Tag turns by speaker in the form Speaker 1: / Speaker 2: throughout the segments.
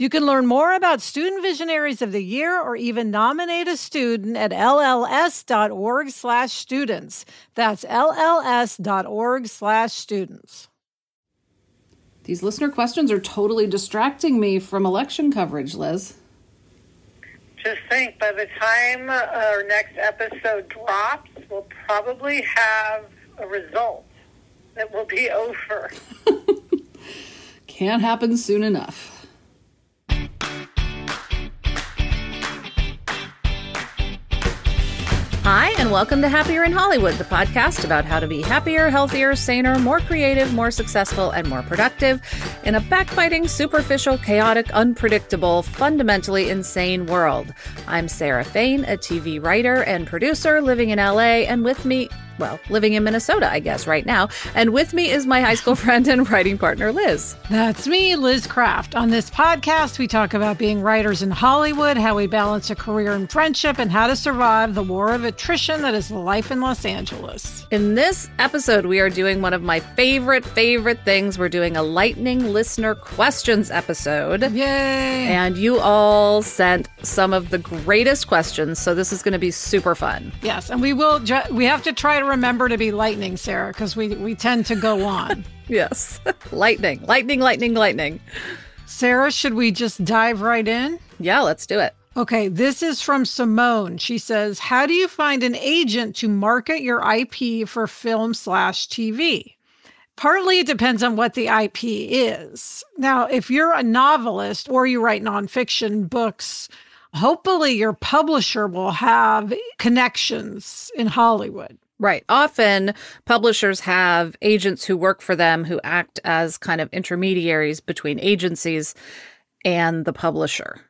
Speaker 1: You can learn more about Student Visionaries of the Year or even nominate a student at lls.org slash students. That's lls.org slash students.
Speaker 2: These listener questions are totally distracting me from election coverage, Liz.
Speaker 3: Just think, by the time our next episode drops, we'll probably have a result that will be over.
Speaker 2: Can't happen soon enough. Hi, and welcome to Happier in Hollywood, the podcast about how to be happier, healthier, saner, more creative, more successful, and more productive in a backbiting, superficial, chaotic, unpredictable, fundamentally insane world. I'm Sarah Fain, a TV writer and producer living in LA, and with me, well, living in Minnesota, I guess, right now. And with me is my high school friend and writing partner, Liz.
Speaker 1: That's me, Liz Craft. On this podcast, we talk about being writers in Hollywood, how we balance a career and friendship, and how to survive the war of attrition that is life in Los Angeles.
Speaker 2: In this episode, we are doing one of my favorite, favorite things. We're doing a lightning listener questions episode.
Speaker 1: Yay!
Speaker 2: And you all sent some of the greatest questions, so this is going to be super fun.
Speaker 1: Yes, and we will, ju- we have to try to remember to be lightning, Sarah, because we, we tend to go on.
Speaker 2: yes. lightning, lightning, lightning, lightning.
Speaker 1: Sarah, should we just dive right in?
Speaker 2: Yeah, let's do it.
Speaker 1: Okay, this is from Simone. She says, How do you find an agent to market your IP for film slash TV? Partly it depends on what the IP is. Now, if you're a novelist or you write nonfiction books, hopefully your publisher will have connections in Hollywood.
Speaker 2: Right. Often publishers have agents who work for them who act as kind of intermediaries between agencies and the publisher.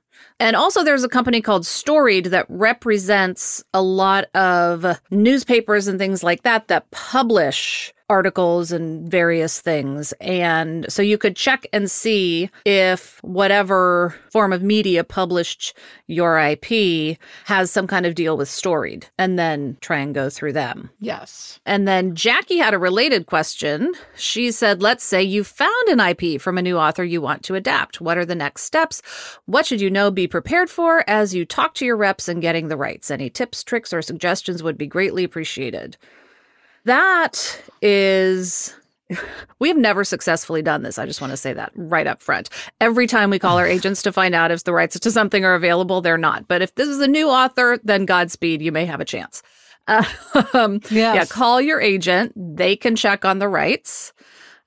Speaker 2: And also, there's a company called Storied that represents a lot of newspapers and things like that that publish articles and various things. And so you could check and see if whatever form of media published your IP has some kind of deal with Storied and then try and go through them.
Speaker 1: Yes.
Speaker 2: And then Jackie had a related question. She said, Let's say you found an IP from a new author you want to adapt. What are the next steps? What should you know, be prepared for as you talk to your reps and getting the rights? Any tips, tricks, or suggestions would be greatly appreciated. That is we have never successfully done this. I just want to say that right up front. Every time we call our agents to find out if the rights to something are available, they're not. But if this is a new author, then Godspeed, you may have a chance. Um,
Speaker 1: yes.
Speaker 2: Yeah, call your agent. They can check on the rights.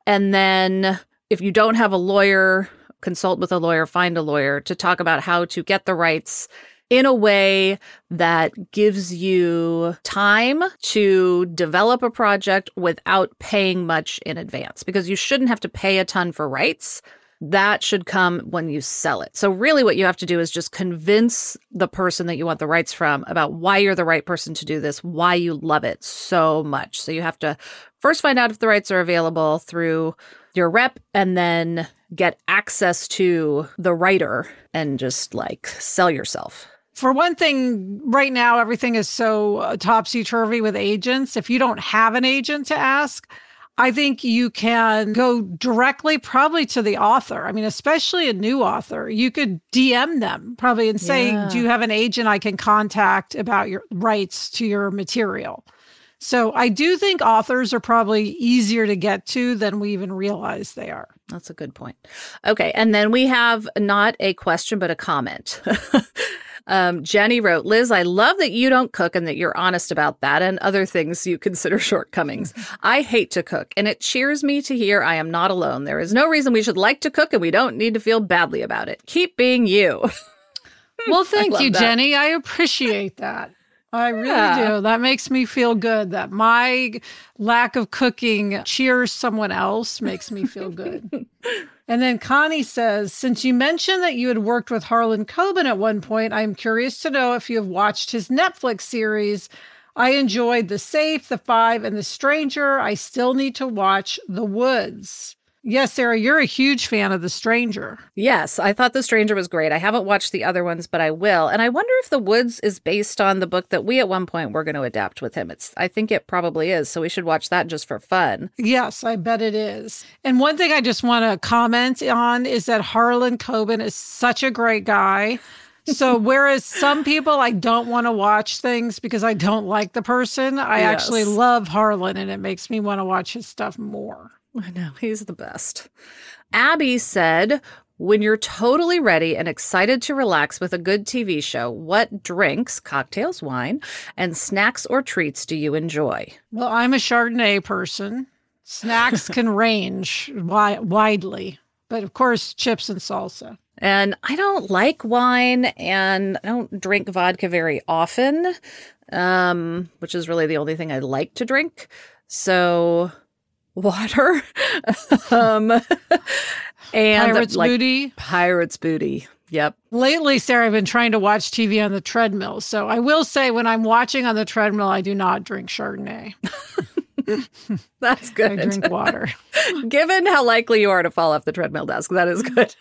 Speaker 2: And then if you don't have a lawyer, consult with a lawyer, find a lawyer to talk about how to get the rights in a way that gives you time to develop a project without paying much in advance because you shouldn't have to pay a ton for rights. That should come when you sell it. So, really, what you have to do is just convince the person that you want the rights from about why you're the right person to do this, why you love it so much. So, you have to first find out if the rights are available through your rep and then get access to the writer and just like sell yourself.
Speaker 1: For one thing, right now, everything is so uh, topsy turvy with agents. If you don't have an agent to ask, I think you can go directly, probably to the author. I mean, especially a new author, you could DM them probably and say,
Speaker 2: Yeah.
Speaker 1: Do you have an agent I can contact about your rights to your material? So I do think authors are probably easier to get to than we even realize they are.
Speaker 2: That's a good point. Okay. And then we have not a question, but a comment. um, Jenny wrote, Liz, I love that you don't cook and that you're honest about that and other things you consider shortcomings. I hate to cook, and it cheers me to hear I am not alone. There is no reason we should like to cook, and we don't need to feel badly about it. Keep being you.
Speaker 1: Well, thank you,
Speaker 2: that.
Speaker 1: Jenny. I appreciate that. I really
Speaker 2: Yeah.
Speaker 1: do. That makes me feel good that my lack of cooking cheers someone else makes me feel good. and then Connie says, since you mentioned that you had worked with Harlan Coben at one point, I'm curious to know if you have watched his Netflix series. I enjoyed The Safe, The Five, and The Stranger. I still need to watch The Woods. Yes, Sarah, you're a huge fan of The Stranger.
Speaker 2: Yes, I thought The Stranger was great. I haven't watched the other ones, but I will. And I wonder if The Woods is based on the book that we at one point were going to adapt with him. It's I think it probably is. So we should watch that just for fun.
Speaker 1: Yes, I bet it is. And one thing I just want to comment on is that Harlan Coben is such a great guy. So whereas some people I don't want to watch things because I don't like the person, I actually love Harlan and it makes me want to watch his stuff more.
Speaker 2: I know, he's the best. Abby said, when you're totally ready and excited to relax with a good TV show, what drinks, cocktails, wine, and snacks or treats do you enjoy?
Speaker 1: Well, I'm a Chardonnay person. Snacks can range wi- widely, but of course, chips and salsa.
Speaker 2: And I don't like wine and I don't drink vodka very often, um, which is really the only thing I like to drink. So, water. um, and
Speaker 1: Pirate's
Speaker 2: like,
Speaker 1: booty.
Speaker 2: Pirate's booty. Yep.
Speaker 1: Lately, Sarah, I've been trying to watch TV on the treadmill. So I will say, when I'm watching on the treadmill, I do not drink Chardonnay.
Speaker 2: That's good.
Speaker 1: I drink water.
Speaker 2: Given how likely you are to fall off the treadmill desk, that is good.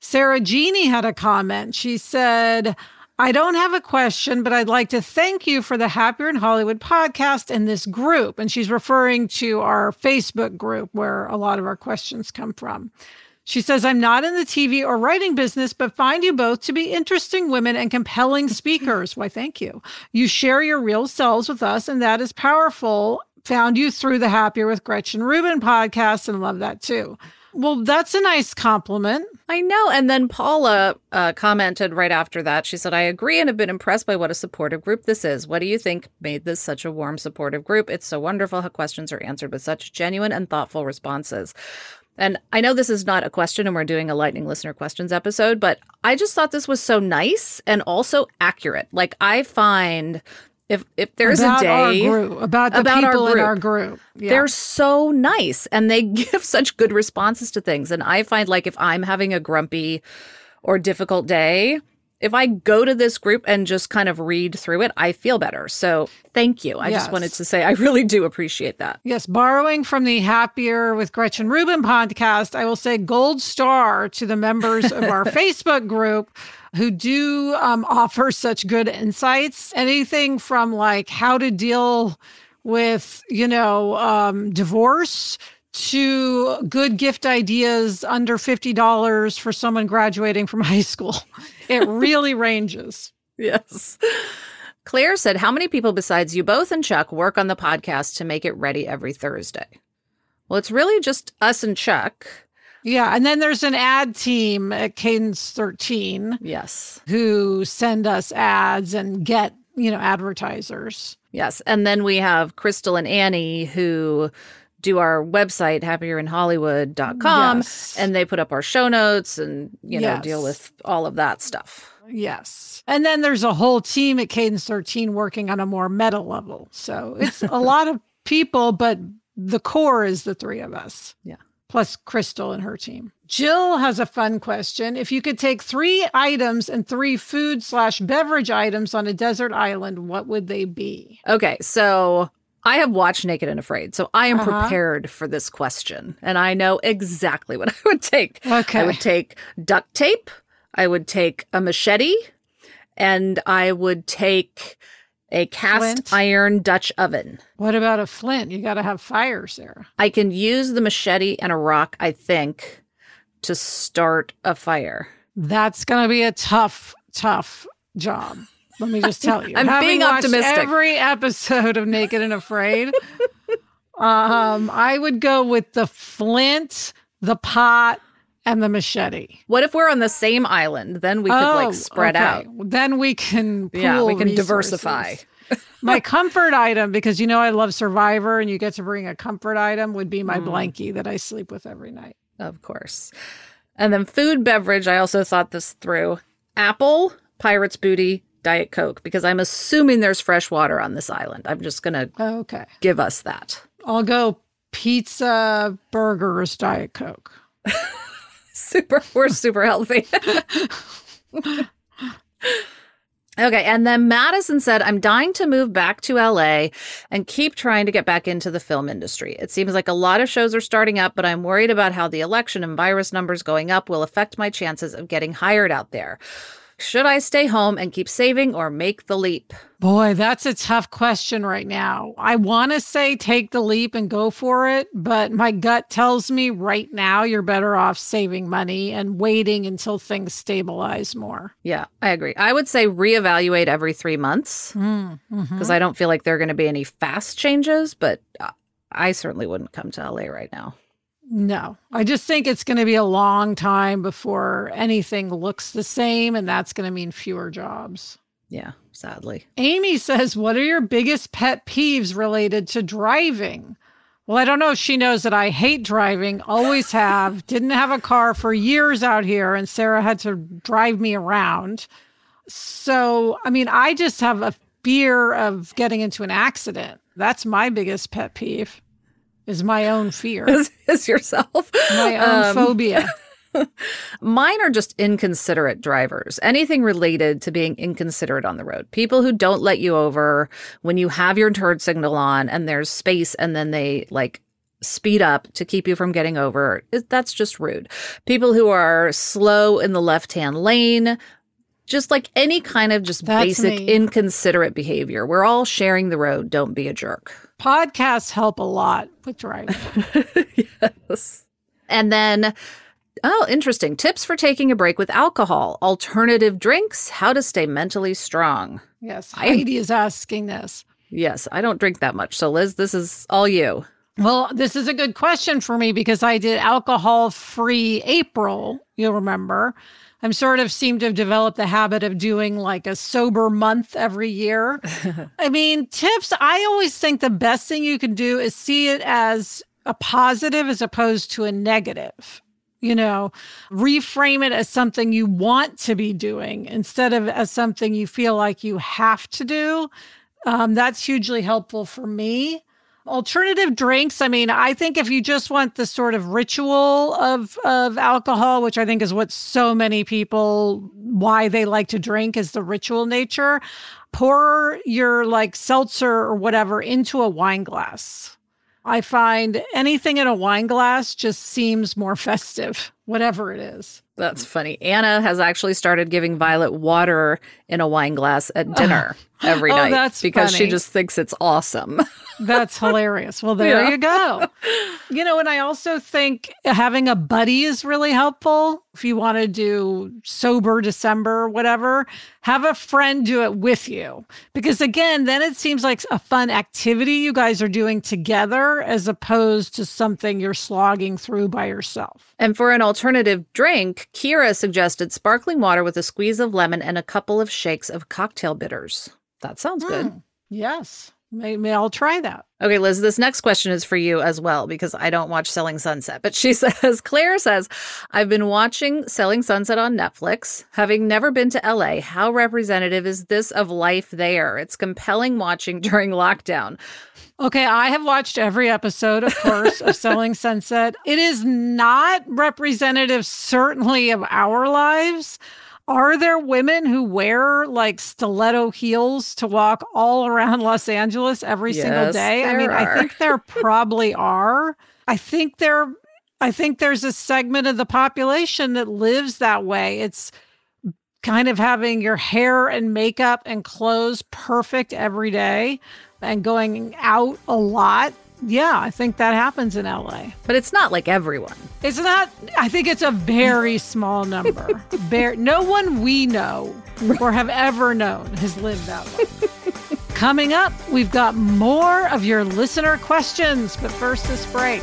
Speaker 1: Sarah Jeannie had a comment. She said, I don't have a question, but I'd like to thank you for the Happier in Hollywood podcast and this group. And she's referring to our Facebook group where a lot of our questions come from. She says, I'm not in the TV or writing business, but find you both to be interesting women and compelling speakers. Why, thank you. You share your real selves with us, and that is powerful. Found you through the Happier with Gretchen Rubin podcast and love that too. Well, that's a nice compliment.
Speaker 2: I know. And then Paula uh, commented right after that. She said, I agree and have been impressed by what a supportive group this is. What do you think made this such a warm, supportive group? It's so wonderful how questions are answered with such genuine and thoughtful responses. And I know this is not a question and we're doing a lightning listener questions episode, but I just thought this was so nice and also accurate. Like I find if if there's
Speaker 1: about
Speaker 2: a day
Speaker 1: our group, about the
Speaker 2: about our
Speaker 1: people in
Speaker 2: group.
Speaker 1: our group. Yeah.
Speaker 2: they're so nice and they give such good responses to things. And I find like if I'm having a grumpy or difficult day, if I go to this group and just kind of read through it, I feel better. So thank you. I
Speaker 1: Yes.
Speaker 2: just wanted to say I really do appreciate that.
Speaker 1: Yes, borrowing from the Happier with Gretchen Rubin podcast, I will say gold star to the members of our Facebook group who do um, offer such good insights. Anything from like how to deal with, you know, um, divorce to good gift ideas under $50 for someone graduating from high school. It really ranges.
Speaker 2: Yes. Claire said, How many people besides you both and Chuck work on the podcast to make it ready every Thursday? Well, it's really just us and Chuck.
Speaker 1: Yeah. And then there's an ad team at Cadence 13
Speaker 2: Yes.
Speaker 1: who send us ads and get, you know, advertisers.
Speaker 2: Yes. And then we have Crystal and Annie who do our website, happierinhollywood.com,
Speaker 1: Yes.
Speaker 2: and they put up our show notes and, you know,
Speaker 1: Yes.
Speaker 2: deal with all of that stuff.
Speaker 1: Yes. And then there's a whole team at Cadence 13 working on a more meta level. So it's a lot of people, but the core is the three of us.
Speaker 2: Yeah.
Speaker 1: Plus Crystal and her team. Jill has a fun question. If you could take three items and three food slash beverage items on a desert island, what would they be?
Speaker 2: Okay. So I have watched Naked and Afraid. So I am
Speaker 1: Uh-huh.
Speaker 2: prepared for this question. And I know exactly what I would take.
Speaker 1: Okay.
Speaker 2: I would take duct tape. I would take a machete. And I would take a cast
Speaker 1: Flint.
Speaker 2: iron Dutch oven.
Speaker 1: What about a flint? You got to have fire, Sarah.
Speaker 2: I can use the machete and a rock, I think, to start a fire.
Speaker 1: That's going to be a tough, tough job. Let me just tell you.
Speaker 2: I'm
Speaker 1: Having
Speaker 2: being optimistic.
Speaker 1: Every episode of Naked and Afraid, um, I would go with the flint, the pot, and the machete.
Speaker 2: What if we're on the same island? Then we could like spread
Speaker 1: Oh, okay.
Speaker 2: out.
Speaker 1: Then we can
Speaker 2: Yeah, we can
Speaker 1: resources.
Speaker 2: diversify.
Speaker 1: my comfort item, because you know I love Survivor, and you get to bring a comfort item, would be my
Speaker 2: Mm.
Speaker 1: blankie that I sleep with every night.
Speaker 2: Of course. And then food, beverage, I also thought this through. Apple, Pirate's Booty, Diet Coke, because I'm assuming there's fresh water on this island. I'm just going to
Speaker 1: Okay,
Speaker 2: give us that.
Speaker 1: I'll go pizza, burgers, diet coke.
Speaker 2: Super, we're super healthy. Okay, and then Madison said, I'm dying to move back to LA and keep trying to get back into the film industry. It seems like a lot of shows are starting up, but I'm worried about how the election and virus numbers going up will affect my chances of getting hired out there. Should I stay home and keep saving or make the leap?
Speaker 1: Boy, that's a tough question right now. I want to say take the leap and go for it, but my gut tells me right now you're better off saving money and waiting until things stabilize more.
Speaker 2: Yeah, I agree. I would say reevaluate every three months because I don't feel like there are going to be any fast changes, but uh, I certainly wouldn't come to LA right now.
Speaker 1: No, I just think it's going to be a long time before anything looks the same, and that's going to mean fewer jobs.
Speaker 2: Yeah, sadly.
Speaker 1: Amy says, What are your biggest pet peeves related to driving? Well, I don't know if she knows that I hate driving, always have, didn't have a car for years out here, and Sarah had to drive me around. So, I mean, I just have a fear of getting into an accident. That's my biggest pet peeve, is my own fear,
Speaker 2: Is, is yourself.
Speaker 1: my own
Speaker 2: Um,
Speaker 1: phobia.
Speaker 2: Mine are just inconsiderate drivers. Anything related to being inconsiderate on the road. People who don't let you over when you have your turn signal on and there's space and then they like speed up to keep you from getting over. That's just rude. People who are slow in the left-hand lane, just like any kind of just
Speaker 1: That's
Speaker 2: basic
Speaker 1: me.
Speaker 2: inconsiderate behavior. We're all sharing the road. Don't be a jerk.
Speaker 1: Podcasts help a lot with driving.
Speaker 2: yes. And then, oh, interesting. Tips for taking a break with alcohol, alternative drinks, how to stay mentally strong.
Speaker 1: Yes,
Speaker 2: I-
Speaker 1: Heidi is asking this.
Speaker 2: Yes, I don't drink that much. So, Liz, this is all you.
Speaker 1: Well, this is a good question for me because I did alcohol free April, you'll remember. I'm sort of seem to have developed the habit of doing like a sober month every year. I mean, tips, I always think the best thing you can do is see it as a positive as opposed to a negative. You know, reframe it as something you want to be doing instead of as something you feel like you have to do. Um, that's hugely helpful for me. Alternative drinks. I mean, I think if you just want the sort of ritual of of alcohol, which I think is what so many people why they like to drink is the ritual nature, pour your like seltzer or whatever into a wine glass. I find anything in a wine glass just seems more festive, whatever it is.
Speaker 2: That's funny. Anna has actually started giving Violet water in a wine glass at dinner every
Speaker 1: Oh,
Speaker 2: night
Speaker 1: that's
Speaker 2: because she just thinks it's awesome.
Speaker 1: That's hilarious. Well, there
Speaker 2: Yeah.
Speaker 1: you go. You know, and I also think having a buddy is really helpful. If you want to do sober December, whatever, have a friend do it with you. Because again, then it seems like a fun activity you guys are doing together as opposed to something you're slogging through by yourself.
Speaker 2: And for an alternative drink, Kira suggested sparkling water with a squeeze of lemon and a couple of shakes of cocktail bitters. That sounds good.
Speaker 1: Hmm. Yes. Maybe I'll try that.
Speaker 2: Okay, Liz, this next question is for you as well because I don't watch Selling Sunset. But she says, Claire says, I've been watching Selling Sunset on Netflix. Having never been to LA, how representative is this of life there? It's compelling watching during lockdown.
Speaker 1: Okay, I have watched every episode, of course, of Selling Sunset. It is not representative, certainly, of our lives. Are there women who wear like stiletto heels to walk all around Los Angeles every single day? I mean,
Speaker 2: there
Speaker 1: I think there probably are. I think there I think there's a segment of the population that lives that way. It's kind of having your hair and makeup and clothes perfect every day and going out a lot Yeah, I think that happens in LA.
Speaker 2: But it's not like everyone.
Speaker 1: It's not, I think it's a very small number. Bare, no one we know or have ever known has lived that way. Coming up, we've got more of your listener questions, but first, this break.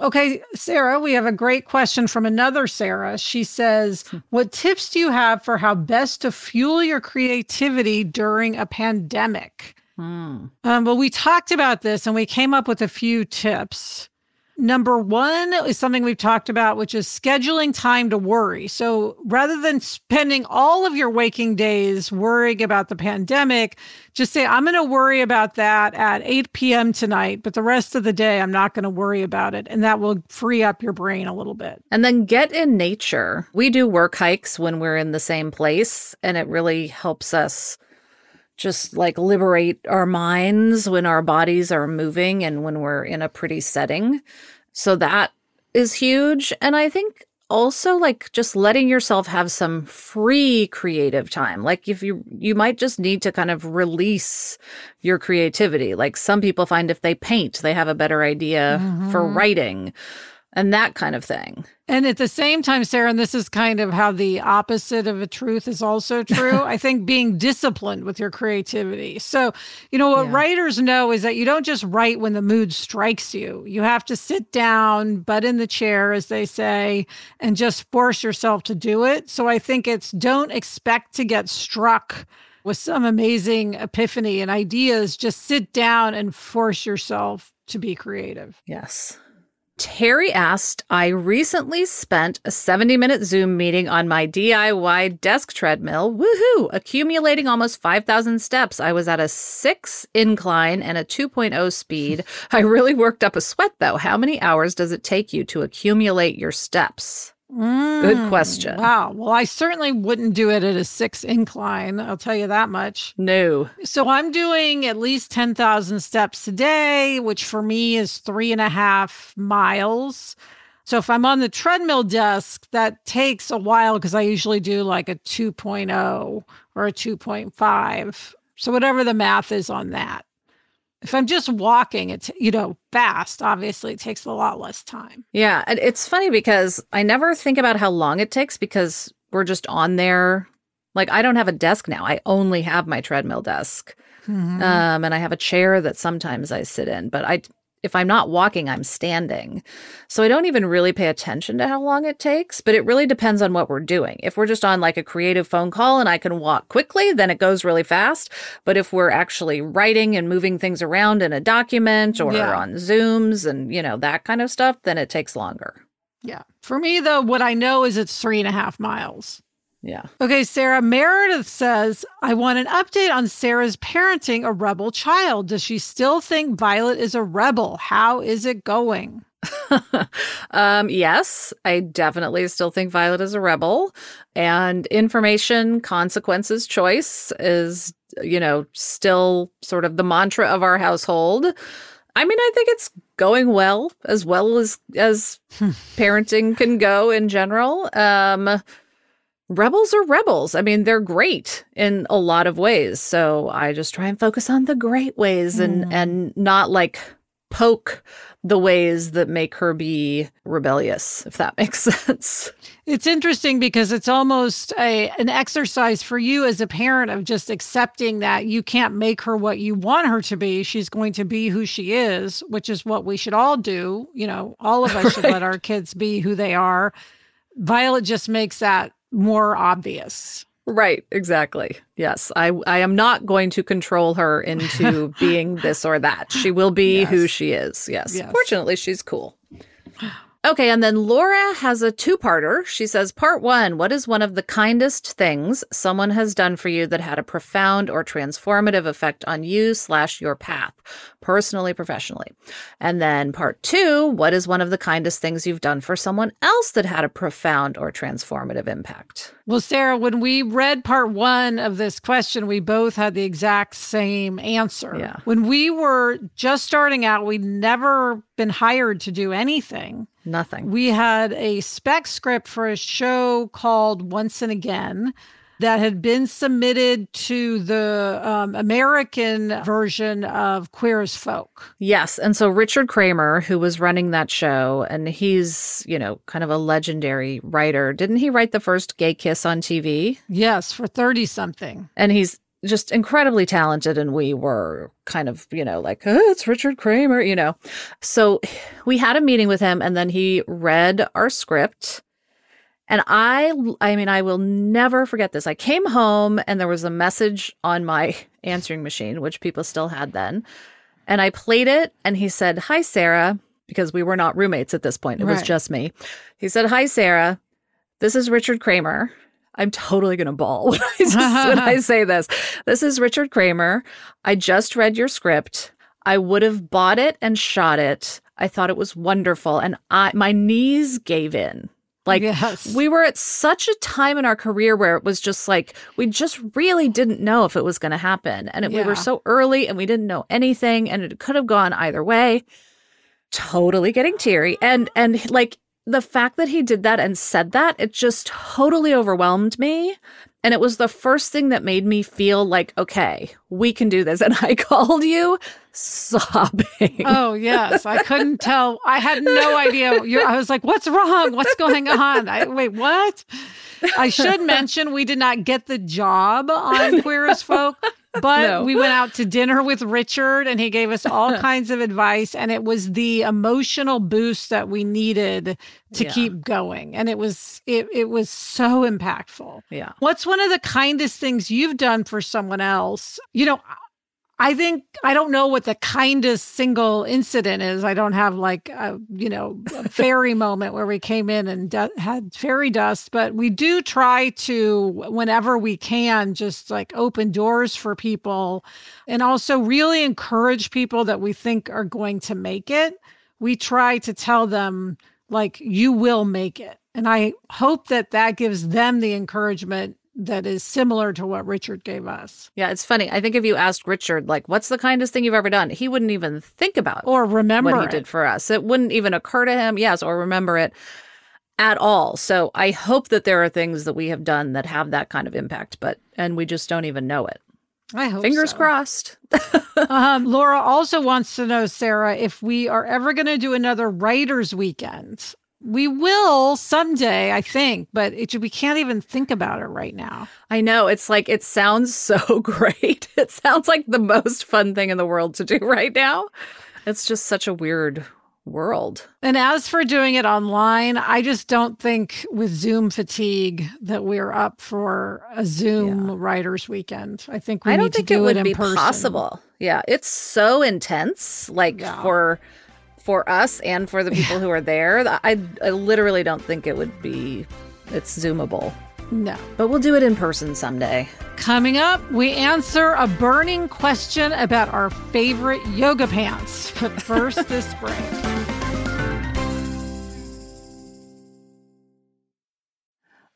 Speaker 1: Okay, Sarah, we have a great question from another Sarah. She says, What tips do you have for how best to fuel your creativity during a pandemic? Um, well, we talked about this and we came up with a few tips. Number one is something we've talked about, which is scheduling time to worry. So rather than spending all of your waking days worrying about the pandemic, just say, I'm going to worry about that at 8 p.m. tonight, but the rest of the day, I'm not going to worry about it. And that will free up your brain a little bit.
Speaker 2: And then get in nature. We do work hikes when we're in the same place, and it really helps us just like liberate our minds when our bodies are moving and when we're in a pretty setting. So that is huge. And I think also like just letting yourself have some free creative time. Like if you you might just need to kind of release your creativity. Like some people find if they paint, they have a better idea mm-hmm. for writing and that kind of thing.
Speaker 1: And at the same time, Sarah, and this is kind of how the opposite of a truth is also true. I think being disciplined with your creativity. So, you know, what yeah. writers know is that you don't just write when the mood strikes you. You have to sit down, butt in the chair, as they say, and just force yourself to do it. So I think it's don't expect to get struck with some amazing epiphany and ideas. Just sit down and force yourself to be creative.
Speaker 2: Yes. Terry asked, I recently spent a 70 minute Zoom meeting on my DIY desk treadmill. Woohoo! Accumulating almost 5,000 steps. I was at a six incline and a 2.0 speed. I really worked up a sweat though. How many hours does it take you to accumulate your steps?
Speaker 1: Mm,
Speaker 2: Good question.
Speaker 1: Wow. Well, I certainly wouldn't do it at a six incline. I'll tell you that much.
Speaker 2: No.
Speaker 1: So I'm doing at least 10,000 steps a day, which for me is three and a half miles. So if I'm on the treadmill desk, that takes a while because I usually do like a 2.0 or a 2.5. So whatever the math is on that. If I'm just walking, it's, you know, fast, obviously it takes a lot less time.
Speaker 2: Yeah. And it's funny because I never think about how long it takes because we're just on there. Like I don't have a desk now. I only have my treadmill desk. Mm-hmm. Um, and I have a chair that sometimes I sit in, but I if I'm not walking, I'm standing. So I don't even really pay attention to how long it takes, but it really depends on what we're doing. If we're just on like a creative phone call and I can walk quickly, then it goes really fast. But if we're actually writing and moving things around in a document or yeah. on Zooms and, you know, that kind of stuff, then it takes longer.
Speaker 1: Yeah. For me, though, what I know is it's three and a half miles.
Speaker 2: Yeah.
Speaker 1: Okay, Sarah Meredith says, I want an update on Sarah's parenting a rebel child. Does she still think Violet is a rebel? How is it going?
Speaker 2: um, yes, I definitely still think Violet is a rebel. And information, consequences, choice is, you know, still sort of the mantra of our household. I mean, I think it's going well, as well as as parenting can go in general. Um, rebels are rebels. I mean, they're great in a lot of ways. So I just try and focus on the great ways and mm. and not like poke the ways that make her be rebellious, if that makes sense.
Speaker 1: It's interesting because it's almost a an exercise for you as a parent of just accepting that you can't make her what you want her to be. She's going to be who she is, which is what we should all do. You know, all of us right. should let our kids be who they are. Violet just makes that more obvious.
Speaker 2: Right, exactly. Yes, I I am not going to control her into being this or that. She will be yes. who she is. Yes. yes. Fortunately, she's cool. Okay, and then Laura has a two parter. She says, Part one What is one of the kindest things someone has done for you that had a profound or transformative effect on you slash your path, personally, professionally? And then part two What is one of the kindest things you've done for someone else that had a profound or transformative impact?
Speaker 1: Well, Sarah, when we read part one of this question, we both had the exact same answer.
Speaker 2: Yeah.
Speaker 1: When we were just starting out, we'd never been hired to do anything.
Speaker 2: Nothing.
Speaker 1: We had a spec script for a show called Once and Again that had been submitted to the um, American version of Queer as Folk.
Speaker 2: Yes. And so Richard Kramer, who was running that show, and he's, you know, kind of a legendary writer, didn't he write the first gay kiss on TV?
Speaker 1: Yes, for 30 something.
Speaker 2: And he's just incredibly talented and we were kind of you know like oh, it's richard kramer you know so we had a meeting with him and then he read our script and I, I mean, I will never forget this. I came home and there was a message on my answering machine, which people still had then. And I played it and he said, Hi, Sarah, because we were not roommates at this point. It right. was just me. He said, Hi, Sarah. This is Richard Kramer. I'm totally going to bawl when I, just, when I say this. This is Richard Kramer. I just read your script. I would have bought it and shot it. I thought it was wonderful. And I, my knees gave in. Like yes. we were at such a time in our career where it was just like we just really didn't know if it was going to happen and it, yeah. we were so early and we didn't know anything and it could have gone either way. Totally getting teary and and like the fact that he did that and said that it just totally overwhelmed me and it was the first thing that made me feel like, okay, we can do this. And I called you sobbing.
Speaker 1: Oh, yes. I couldn't tell. I had no idea. You're, I was like, what's wrong? What's going on? I, wait, what? I should mention we did not get the job on Queer as Folk. But no. we went out to dinner with Richard and he gave us all kinds of advice. And it was the emotional boost that we needed to yeah. keep going. And it was it it was so impactful.
Speaker 2: Yeah.
Speaker 1: What's one of the kindest things you've done for someone else? You know, I think I don't know what the kindest single incident is. I don't have like a you know a fairy moment where we came in and had fairy dust, but we do try to whenever we can just like open doors for people and also really encourage people that we think are going to make it. We try to tell them like you will make it. And I hope that that gives them the encouragement that is similar to what Richard gave us.
Speaker 2: Yeah, it's funny. I think if you asked Richard, like, what's the kindest thing you've ever done, he wouldn't even think about
Speaker 1: or remember
Speaker 2: what he did for us. It wouldn't even occur to him, yes, or remember it at all. So I hope that there are things that we have done that have that kind of impact, but and we just don't even know it.
Speaker 1: I hope
Speaker 2: Fingers
Speaker 1: so.
Speaker 2: crossed.
Speaker 1: um, Laura also wants to know, Sarah, if we are ever going to do another writers' weekend. We will someday, I think, but it, we can't even think about it right now.
Speaker 2: I know. It's like, it sounds so great. It sounds like the most fun thing in the world to do right now. It's just such a weird world.
Speaker 1: And as for doing it online, I just don't think with Zoom fatigue that we're up for a Zoom yeah. writers weekend. I think we I don't think do it would it be person.
Speaker 2: possible. Yeah, it's so intense like yeah. for for us and for the people who are there. I, I literally don't think it would be, it's Zoomable.
Speaker 1: No.
Speaker 2: But we'll do it in person someday.
Speaker 1: Coming up, we answer a burning question about our favorite yoga pants. But first, this break.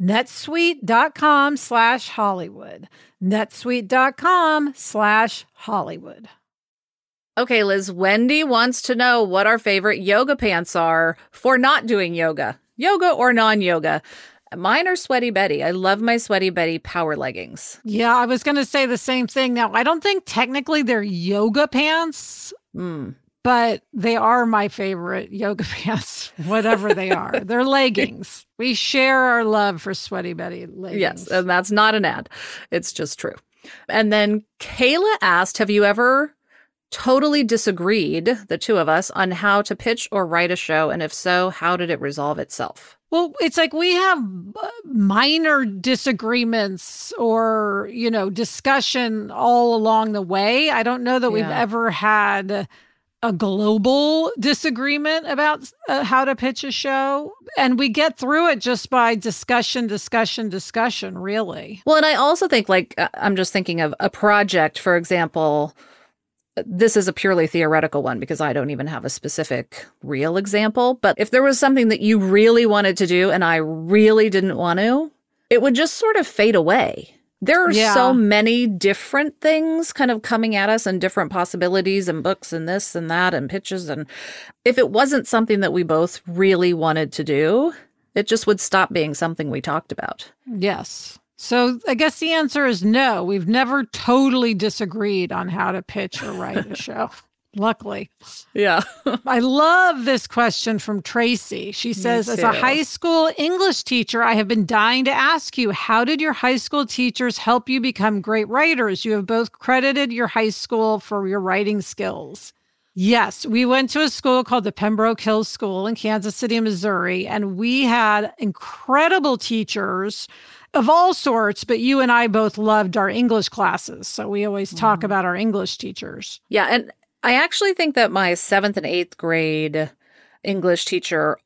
Speaker 1: netsuite.com slash Hollywood. netsuite.com slash Hollywood.
Speaker 2: Okay, Liz, Wendy wants to know what our favorite yoga pants are for not doing yoga, yoga or non yoga. Mine are Sweaty Betty. I love my Sweaty Betty power leggings.
Speaker 1: Yeah, I was going to say the same thing. Now, I don't think technically they're yoga pants.
Speaker 2: Mm
Speaker 1: but they are my favorite yoga pants, whatever they are. They're leggings. We share our love for Sweaty Betty leggings.
Speaker 2: Yes, and that's not an ad. It's just true. And then Kayla asked, Have you ever totally disagreed, the two of us, on how to pitch or write a show? And if so, how did it resolve itself?
Speaker 1: Well, it's like we have uh, minor disagreements or, you know, discussion all along the way. I don't know that yeah. we've ever had a global disagreement about uh, how to pitch a show. And we get through it just by discussion discussion discussion really.
Speaker 2: Well and i also think like uh, i'm just thinking of a project for example this is a purely theoretical one because i don't even have a specific real example but if there was something that you really wanted to do and i really didn't want to it would just sort of fade away there are yeah. so many different things kind of coming at us and different possibilities and books and this and that and pitches. And if it wasn't something that we both really wanted to do, it just would stop being something we talked about.
Speaker 1: Yes. So I guess the answer is no. We've never totally disagreed on how to pitch or write a show. Luckily.
Speaker 2: Yeah.
Speaker 1: I love this question from Tracy. She says, As a high school English teacher, I have been dying to ask you, how did your high school teachers help you become great writers? You have both credited your high school for your writing skills. Yes, we went to a school called the Pembroke Hill School in Kansas City, Missouri, and we had incredible teachers of all sorts, but you and I both loved our English classes. So we always talk mm. about our English teachers.
Speaker 2: Yeah. And I actually think that my seventh and eighth grade English teacher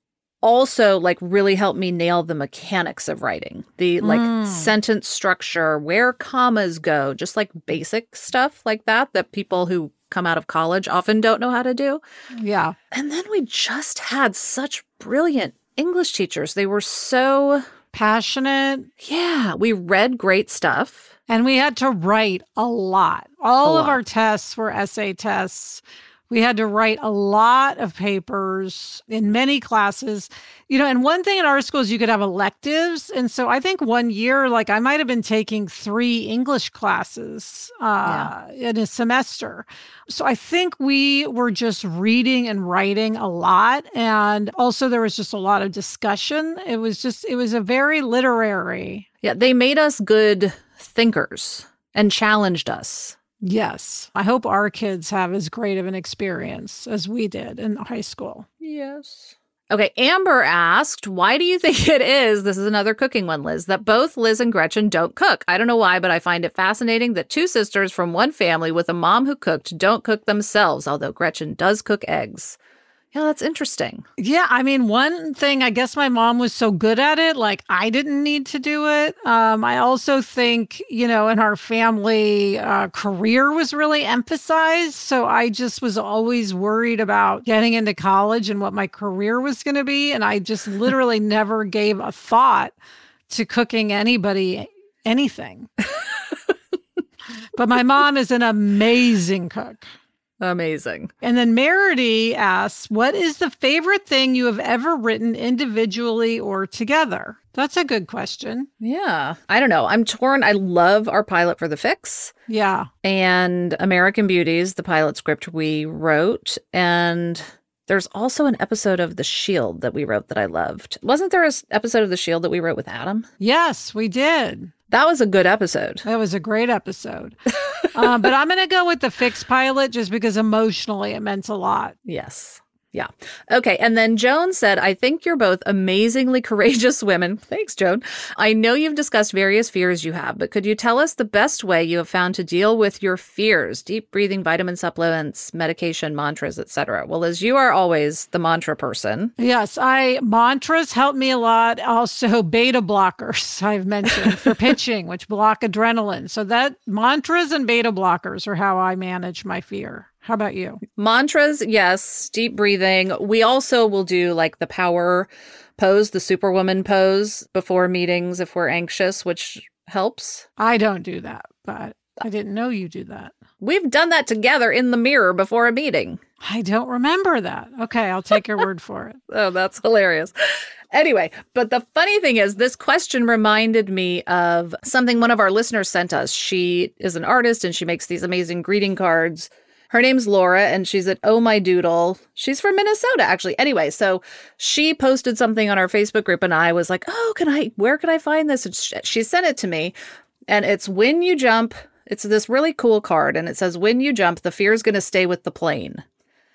Speaker 2: also like really helped me nail the mechanics of writing. The like mm. sentence structure where commas go just like basic stuff like that that people who come out of college often don't know how to do.
Speaker 1: Yeah.
Speaker 2: And then we just had such brilliant english teachers. They were so
Speaker 1: passionate.
Speaker 2: Yeah we read great stuff
Speaker 1: and we had to write a lot. All a of lot. our tests were essay tests. We had to write a lot of papers in many classes. You know, and one thing in our school is you could have electives. And so I think one year, like I might have been taking three English classes uh, yeah. in a semester. So I think we were just reading and writing a lot. And also there was just a lot of discussion. It was just, it was a very literary.
Speaker 2: Yeah, they made us good thinkers and challenged us.
Speaker 1: Yes. I hope our kids have as great of an experience as we did in high school.
Speaker 2: Yes. Okay, Amber asked, why do you think it is? This is another cooking one, Liz, that both Liz and Gretchen don't cook. I don't know why, but I find it fascinating that two sisters from one family with a mom who cooked don't cook themselves, although Gretchen does cook eggs. Yeah, that's interesting.
Speaker 1: Yeah, I mean, one thing, I guess my mom was so good at it, like I didn't need to do it. Um, I also think, you know, in our family, uh, career was really emphasized. So I just was always worried about getting into college and what my career was going to be. And I just literally never gave a thought to cooking anybody anything. but my mom is an amazing cook.
Speaker 2: Amazing.
Speaker 1: And then Merity asks, What is the favorite thing you have ever written individually or together? That's a good question.
Speaker 2: Yeah. I don't know. I'm torn. I love our pilot for The Fix
Speaker 1: Yeah.
Speaker 2: and American Beauties, the pilot script we wrote. And there's also an episode of The Shield that we wrote that I loved. Wasn't there an episode of The Shield that we wrote with Adam?
Speaker 1: Yes, we did.
Speaker 2: That was a good episode.
Speaker 1: That was a great episode. uh, but I'm going to go with the Fix pilot just because emotionally it meant a lot.
Speaker 2: Yes. Yeah. Okay. And then Joan said, I think you're both amazingly courageous women. Thanks, Joan. I know you've discussed various fears you have, but could you tell us the best way you have found to deal with your fears? Deep breathing, vitamin supplements, medication, mantras, etc. Well, as you are always the mantra person.
Speaker 1: Yes, I mantras help me a lot. Also, beta blockers I've mentioned for pitching, which block adrenaline. So that mantras and beta blockers are how I manage my fear. How about you?
Speaker 2: Mantras, yes. Deep breathing. We also will do like the power pose, the superwoman pose before meetings if we're anxious, which helps.
Speaker 1: I don't do that, but I didn't know you do that.
Speaker 2: We've done that together in the mirror before a meeting.
Speaker 1: I don't remember that. Okay, I'll take your word for it.
Speaker 2: Oh, that's hilarious. Anyway, but the funny thing is, this question reminded me of something one of our listeners sent us. She is an artist and she makes these amazing greeting cards. Her name's Laura and she's at Oh My Doodle. She's from Minnesota, actually. Anyway, so she posted something on our Facebook group and I was like, oh, can I, where can I find this? And she sent it to me and it's when you jump. It's this really cool card and it says, when you jump, the fear is going to stay with the plane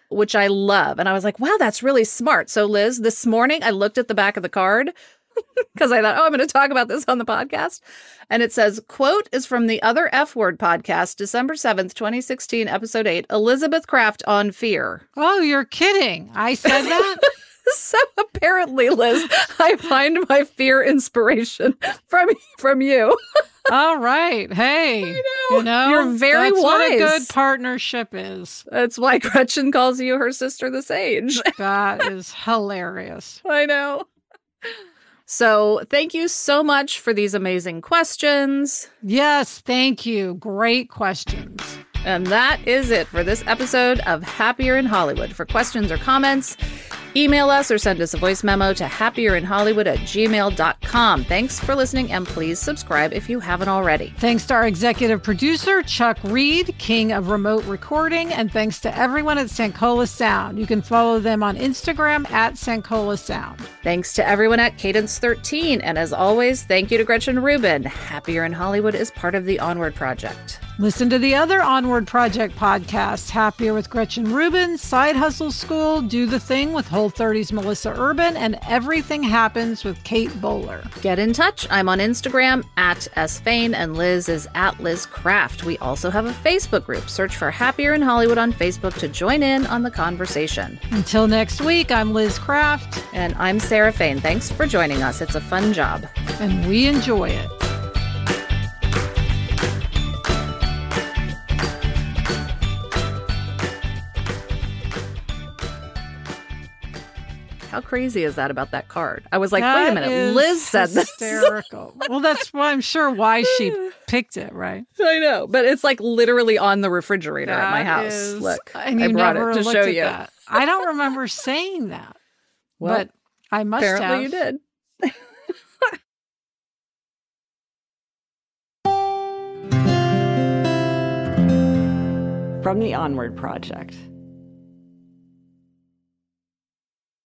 Speaker 2: which I love. And I was like, wow, that's really smart. So, Liz, this morning I looked at the back of the card because I thought, oh, I'm going to talk about this on the podcast. And it says, quote is from the Other F Word podcast, December 7th, 2016, episode 8, Elizabeth Craft on fear.
Speaker 1: Oh, you're kidding. I said that?
Speaker 2: so apparently, Liz, I find my fear inspiration from from you.
Speaker 1: All right. Hey,
Speaker 2: know.
Speaker 1: you know,
Speaker 2: You're very
Speaker 1: that's what a
Speaker 2: wise.
Speaker 1: good partnership is.
Speaker 2: That's why Gretchen calls you her sister the sage.
Speaker 1: That is hilarious.
Speaker 2: I know. So, thank you so much for these amazing questions.
Speaker 1: Yes, thank you. Great questions.
Speaker 2: And that is it for this episode of Happier in Hollywood. For questions or comments, email us or send us a voice memo to happierinhollywood at gmail.com. Thanks for listening, and please subscribe if you haven't already.
Speaker 1: Thanks to our executive producer, Chuck Reed, king of remote recording, and thanks to everyone at Sankola Sound. You can follow them on Instagram at Sankola Sound.
Speaker 2: Thanks to everyone at Cadence 13. And as always, thank you to Gretchen Rubin. Happier in Hollywood is part of the Onward Project.
Speaker 1: Listen to the other Onward Project podcasts Happier with Gretchen Rubin, Side Hustle School, Do the Thing with Whole 30's Melissa Urban, and Everything Happens with Kate Bowler.
Speaker 2: Get in touch. I'm on Instagram at sfain and Liz is at Liz Craft. We also have a Facebook group. Search for Happier in Hollywood on Facebook to join in on the conversation.
Speaker 1: Until next week, I'm Liz Craft.
Speaker 2: And I'm Sarah Fain. Thanks for joining us. It's a fun job.
Speaker 1: and we enjoy it.
Speaker 2: How crazy is that about that card? I was like,
Speaker 1: That
Speaker 2: wait a minute. Liz said this.
Speaker 1: well, that's why I'm sure why she picked it, right?
Speaker 2: I know, but it's like literally on the refrigerator at my house.
Speaker 1: is-
Speaker 2: Look,
Speaker 1: and
Speaker 2: I brought
Speaker 1: never
Speaker 2: it to
Speaker 1: looked
Speaker 2: show you.
Speaker 1: that. I don't remember saying that,
Speaker 2: Well,
Speaker 1: but I must
Speaker 2: apparently
Speaker 1: have.
Speaker 2: you did.
Speaker 4: From the Onward Project.